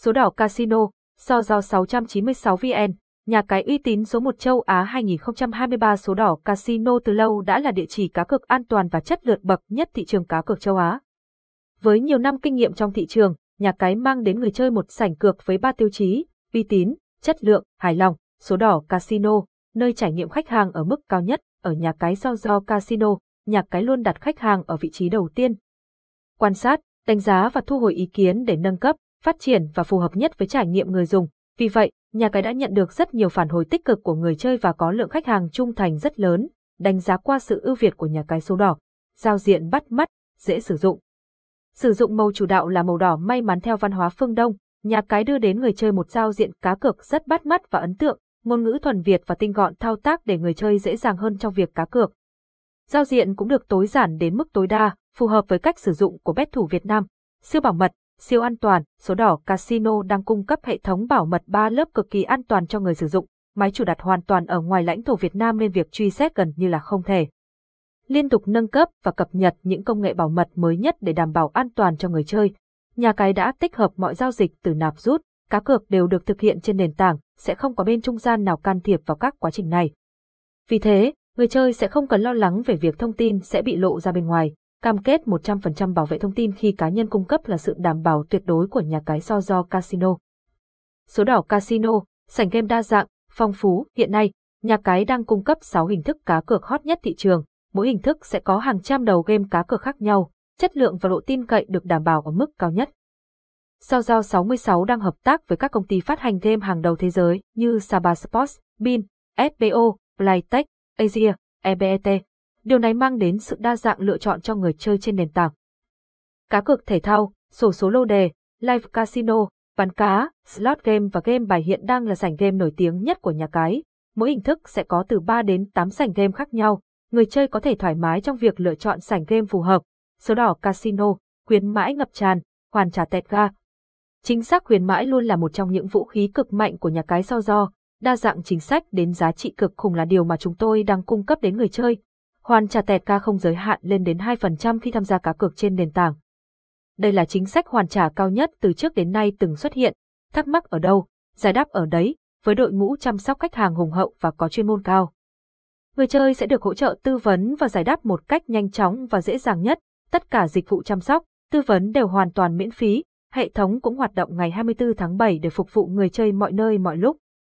Số đỏ Casino, so giao 696 VN, nhà cái uy tín số 1 châu Á 2023 số đỏ Casino từ lâu đã là địa chỉ cá cược an toàn và chất lượng bậc nhất thị trường cá cược châu Á. Với nhiều năm kinh nghiệm trong thị trường, nhà cái mang đến người chơi một sảnh cược với ba tiêu chí, uy tín, chất lượng, hài lòng, số đỏ Casino, nơi trải nghiệm khách hàng ở mức cao nhất, ở nhà cái so do Casino, nhà cái luôn đặt khách hàng ở vị trí đầu tiên. Quan sát, đánh giá và thu hồi ý kiến để nâng cấp, phát triển và phù hợp nhất với trải nghiệm người dùng. Vì vậy, nhà cái đã nhận được rất nhiều phản hồi tích cực của người chơi và có lượng khách hàng trung thành rất lớn, đánh giá qua sự ưu việt của nhà cái số đỏ. Giao diện bắt mắt, dễ sử dụng. Sử dụng màu chủ đạo là màu đỏ may mắn theo văn hóa phương Đông, nhà cái đưa đến người chơi một giao diện cá cược rất bắt mắt và ấn tượng, ngôn ngữ thuần Việt và tinh gọn thao tác để người chơi dễ dàng hơn trong việc cá cược. Giao diện cũng được tối giản đến mức tối đa, phù hợp với cách sử dụng của bet thủ Việt Nam. Siêu bảo mật, siêu an toàn, số đỏ Casino đang cung cấp hệ thống bảo mật 3 lớp cực kỳ an toàn cho người sử dụng. Máy chủ đặt hoàn toàn ở ngoài lãnh thổ Việt Nam nên việc truy xét gần như là không thể. Liên tục nâng cấp và cập nhật những công nghệ bảo mật mới nhất để đảm bảo an toàn cho người chơi. Nhà cái đã tích hợp mọi giao dịch từ nạp rút, cá cược đều được thực hiện trên nền tảng, sẽ không có bên trung gian nào can thiệp vào các quá trình này. Vì thế, người chơi sẽ không cần lo lắng về việc thông tin sẽ bị lộ ra bên ngoài. Cam kết 100% bảo vệ thông tin khi cá nhân cung cấp là sự đảm bảo tuyệt đối của nhà cái so do casino. Số đỏ casino, sảnh game đa dạng, phong phú, hiện nay, nhà cái đang cung cấp 6 hình thức cá cược hot nhất thị trường, mỗi hình thức sẽ có hàng trăm đầu game cá cược khác nhau, chất lượng và độ tin cậy được đảm bảo ở mức cao nhất. Sao Giao 66 đang hợp tác với các công ty phát hành game hàng đầu thế giới như Saba Sports, Bin, FBO, Playtech, Asia, EBET. Điều này mang đến sự đa dạng lựa chọn cho người chơi trên nền tảng. Cá cược thể thao, sổ số lô đề, live casino, bán cá, slot game và game bài hiện đang là sảnh game nổi tiếng nhất của nhà cái. Mỗi hình thức sẽ có từ 3 đến 8 sảnh game khác nhau. Người chơi có thể thoải mái trong việc lựa chọn sảnh game phù hợp. Số đỏ casino, khuyến mãi ngập tràn, hoàn trả tẹt ga. Chính xác khuyến mãi luôn là một trong những vũ khí cực mạnh của nhà cái sao do, đa dạng chính sách đến giá trị cực khủng là điều mà chúng tôi đang cung cấp đến người chơi. Hoàn trả tẹt ca không giới hạn lên đến 2% khi tham gia cá cược trên nền tảng. Đây là chính sách hoàn trả cao nhất từ trước đến nay từng xuất hiện. Thắc mắc ở đâu, giải đáp ở đấy, với đội ngũ chăm sóc khách hàng hùng hậu và có chuyên môn cao. Người chơi sẽ được hỗ trợ tư vấn và giải đáp một cách nhanh chóng và dễ dàng nhất. Tất cả dịch vụ chăm sóc, tư vấn đều hoàn toàn miễn phí. Hệ thống cũng hoạt động ngày 24 tháng 7 để phục vụ người chơi mọi nơi mọi lúc.